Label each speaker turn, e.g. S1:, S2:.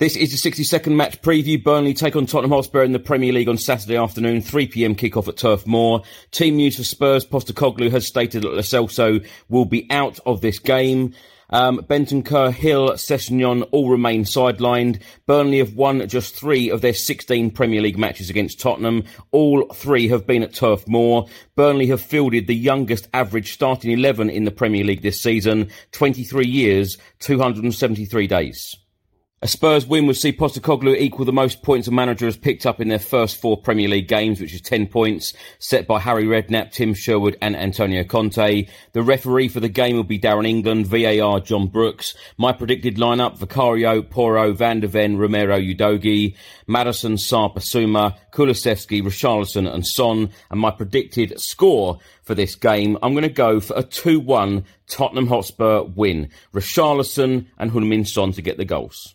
S1: This is the 60 second match preview. Burnley take on Tottenham Hotspur in the Premier League on Saturday afternoon, 3pm kickoff at Turf Moor. Team news for Spurs, Postecoglou has stated that Lo Celso will be out of this game. Um, Kerr, Hill, Sessegnon all remain sidelined. Burnley have won just three of their 16 Premier League matches against Tottenham. All three have been at Turf Moor. Burnley have fielded the youngest average starting 11 in the Premier League this season, 23 years, 273 days. A Spurs win would see Postecoglou equal the most points a manager has picked up in their first four Premier League games, which is 10 points, set by Harry Redknapp, Tim Sherwood and Antonio Conte. The referee for the game will be Darren England, VAR John Brooks. My predicted lineup, Vicario, Porro, Van der Ven, Romero, Udogie, Maddison, Sarr, Bissouma, Kulusevski, Richarlison and Son. And my predicted score for this game, I'm going to go for a 2-1 Tottenham Hotspur win. Richarlison and Heung-min Son to get the goals.